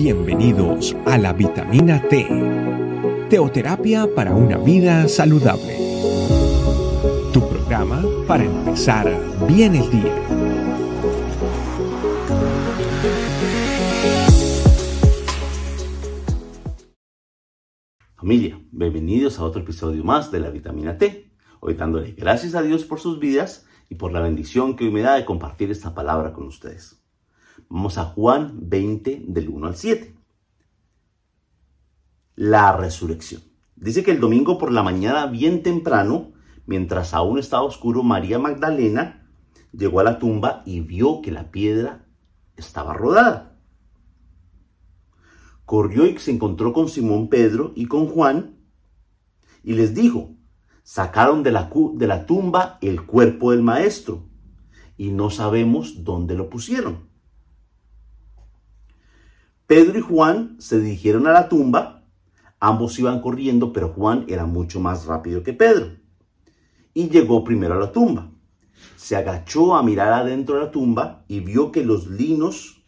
Bienvenidos a la vitamina T, teoterapia para una vida saludable. Tu programa para empezar bien el día. Familia, bienvenidos a otro episodio más de la vitamina T. Hoy dándole gracias a Dios por sus vidas y por la bendición que hoy me da de compartir esta palabra con ustedes. Vamos a Juan 20 del 1 al 7. La resurrección. Dice que el domingo por la mañana bien temprano, mientras aún estaba oscuro, María Magdalena llegó a la tumba y vio que la piedra estaba rodada. Corrió y se encontró con Simón Pedro y con Juan y les dijo, sacaron de la, de la tumba el cuerpo del maestro y no sabemos dónde lo pusieron. Pedro y Juan se dirigieron a la tumba. Ambos iban corriendo, pero Juan era mucho más rápido que Pedro. Y llegó primero a la tumba. Se agachó a mirar adentro de la tumba y vio que los linos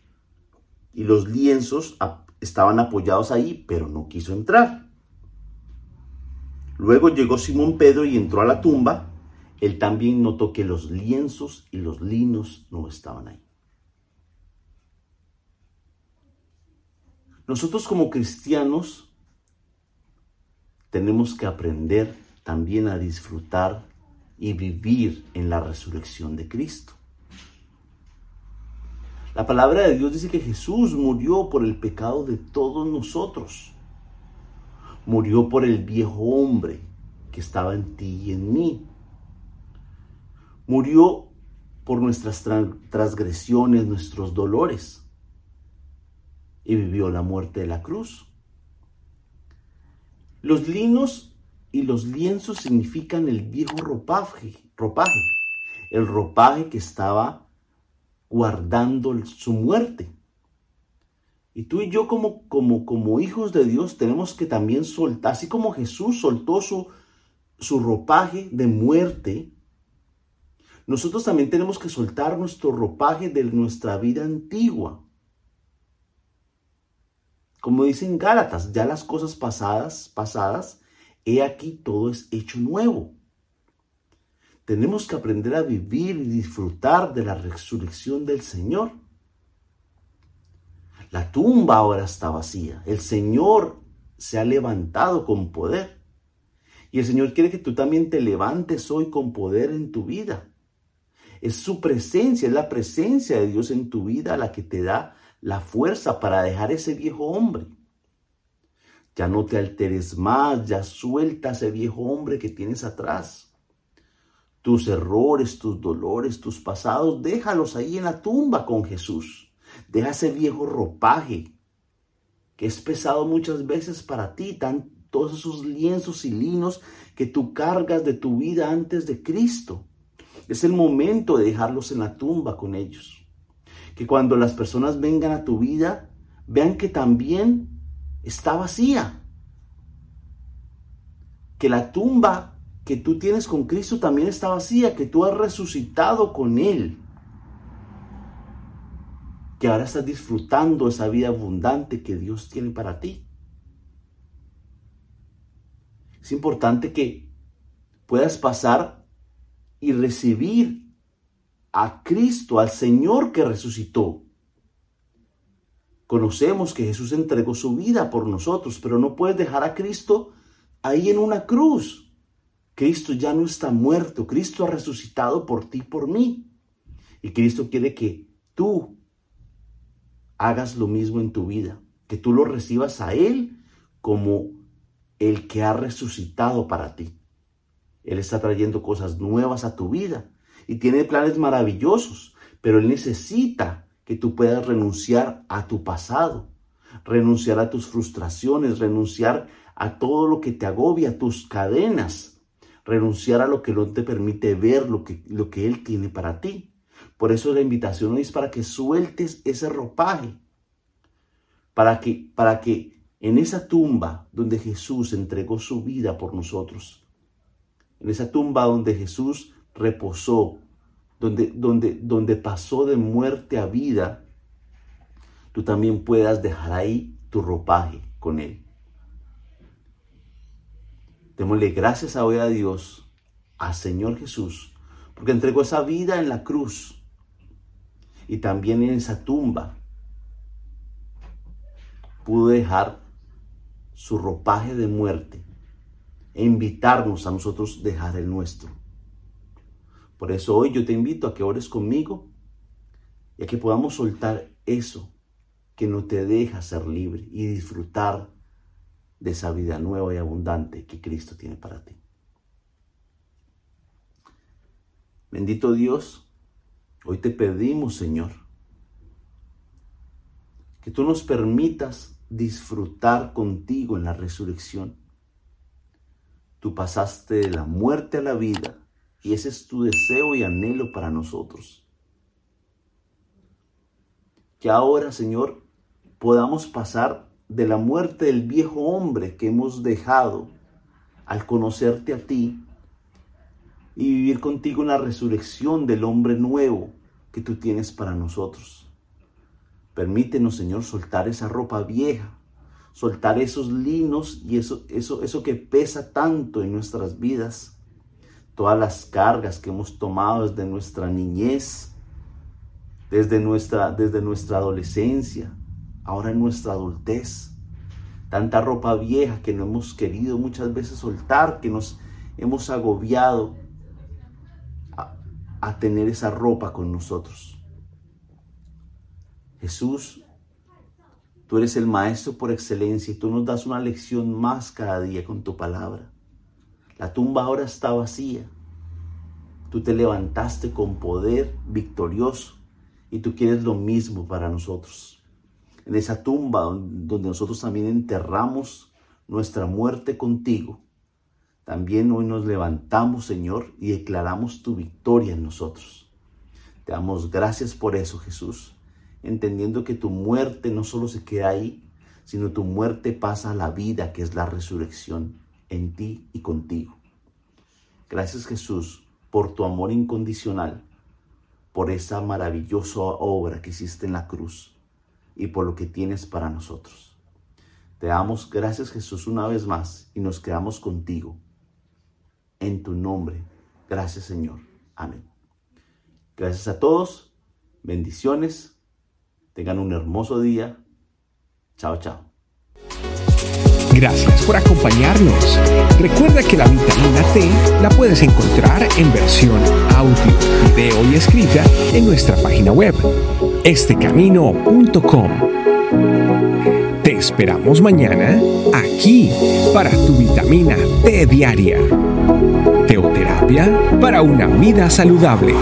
y los lienzos estaban apoyados ahí, pero no quiso entrar. Luego llegó Simón Pedro y entró a la tumba. Él también notó que los lienzos y los linos no estaban ahí. Nosotros como cristianos tenemos que aprender también a disfrutar y vivir en la resurrección de Cristo. La palabra de Dios dice que Jesús murió por el pecado de todos nosotros. Murió por el viejo hombre que estaba en ti y en mí. Murió por nuestras transgresiones, nuestros dolores y vivió la muerte de la cruz. Los linos y los lienzos significan el viejo ropaje, el ropaje que estaba guardando su muerte. Y tú y yo como, como, hijos de Dios tenemos que también soltar, así como Jesús soltó su ropaje de muerte, nosotros también tenemos que soltar nuestro ropaje de nuestra vida antigua. Como dicen Gálatas, ya las cosas pasadas, pasadas, he aquí todo es hecho nuevo. Tenemos que aprender a vivir y disfrutar de la resurrección del Señor. La tumba ahora está vacía. El Señor se ha levantado con poder. Y el Señor quiere que tú también te levantes hoy con poder en tu vida. Es su presencia, es la presencia de Dios en tu vida la que te da la fuerza para dejar ese viejo hombre. Ya no te alteres más, ya suelta ese viejo hombre que tienes atrás. Tus errores, tus dolores, tus pasados, déjalos ahí en la tumba con Jesús. Deja ese viejo ropaje que es pesado muchas veces para ti, tan, todos esos lienzos y linos que tú cargas de tu vida antes de Cristo. Es el momento de dejarlos en la tumba con ellos que cuando las personas vengan a tu vida, vean que también está vacía. Que la tumba que tú tienes con Cristo también está vacía, que tú has resucitado con Él. Que ahora estás disfrutando esa vida abundante que Dios tiene para ti. Es importante que puedas pasar y recibir a Cristo, al Señor que resucitó. Conocemos que Jesús entregó su vida por nosotros, pero no puedes dejar a Cristo ahí en una cruz. Cristo ya no está muerto, Cristo ha resucitado por ti, por mí. Y Cristo quiere que tú hagas lo mismo en tu vida, que tú lo recibas a Él como el que ha resucitado para ti. Él está trayendo cosas nuevas a tu vida y tiene planes maravillosos, pero Él necesita que tú puedas renunciar a tu pasado, renunciar a tus frustraciones, renunciar a todo lo que te agobia, tus cadenas, renunciar a lo que no te permite ver lo que, lo que Él tiene para ti. Por eso la invitación es para que sueltes ese ropaje, para que, para que en esa tumba donde Jesús entregó su vida por nosotros, en esa tumba donde Jesús reposó, donde, donde, donde pasó de muerte a vida, tú también puedas dejar ahí tu ropaje con Él. Démosle gracias hoy a Dios, al Señor Jesús, porque entregó esa vida en la cruz y también en esa tumba pudo dejar su ropaje de muerte e invitarnos a nosotros dejar el nuestro. Por eso hoy yo te invito a que ores conmigo y a que podamos soltar eso que no te deja ser libre y disfrutar de esa vida nueva y abundante que Cristo tiene para ti. Bendito Dios, hoy te pedimos, Señor, que tú nos permitas disfrutar contigo en la resurrección. Tú pasaste de la muerte a la vida y ese es tu deseo y anhelo para nosotros. Que ahora, Señor, podamos pasar de la muerte del viejo hombre que hemos dejado al conocerte a ti y vivir contigo la resurrección del hombre nuevo que tú tienes para nosotros. Permítenos, Señor, soltar esa ropa vieja, soltar esos linos y eso, eso, eso que pesa tanto en nuestras vidas, todas las cargas que hemos tomado desde nuestra niñez, desde nuestra, desde nuestra adolescencia, ahora en nuestra adultez. Tanta ropa vieja que no hemos querido muchas veces soltar, que nos hemos agobiado a, a tener esa ropa con nosotros. Jesús, tú eres el Maestro por excelencia y tú nos das una lección más cada día con tu palabra. La tumba ahora está vacía. Tú te levantaste con poder victorioso y tú quieres lo mismo para nosotros. En esa tumba donde nosotros también enterramos nuestra muerte contigo, también hoy nos levantamos, Señor, y declaramos tu victoria en nosotros. Te damos gracias por eso, Jesús entendiendo que tu muerte no solo se queda ahí, sino tu muerte pasa a la vida, que es la resurrección, en ti y contigo. Gracias Jesús por tu amor incondicional, por esa maravillosa obra que hiciste en la cruz y por lo que tienes para nosotros. Te damos gracias Jesús una vez más y nos quedamos contigo. En tu nombre. Gracias Señor. Amén. Gracias a todos. Bendiciones. Tengan un hermoso día. Chao, chao. Gracias por acompañarnos. Recuerda que la vitamina T la puedes encontrar en versión audio, video y escrita en nuestra página web, estecamino.com. Te esperamos mañana aquí para tu vitamina T diaria. Teoterapia para una vida saludable.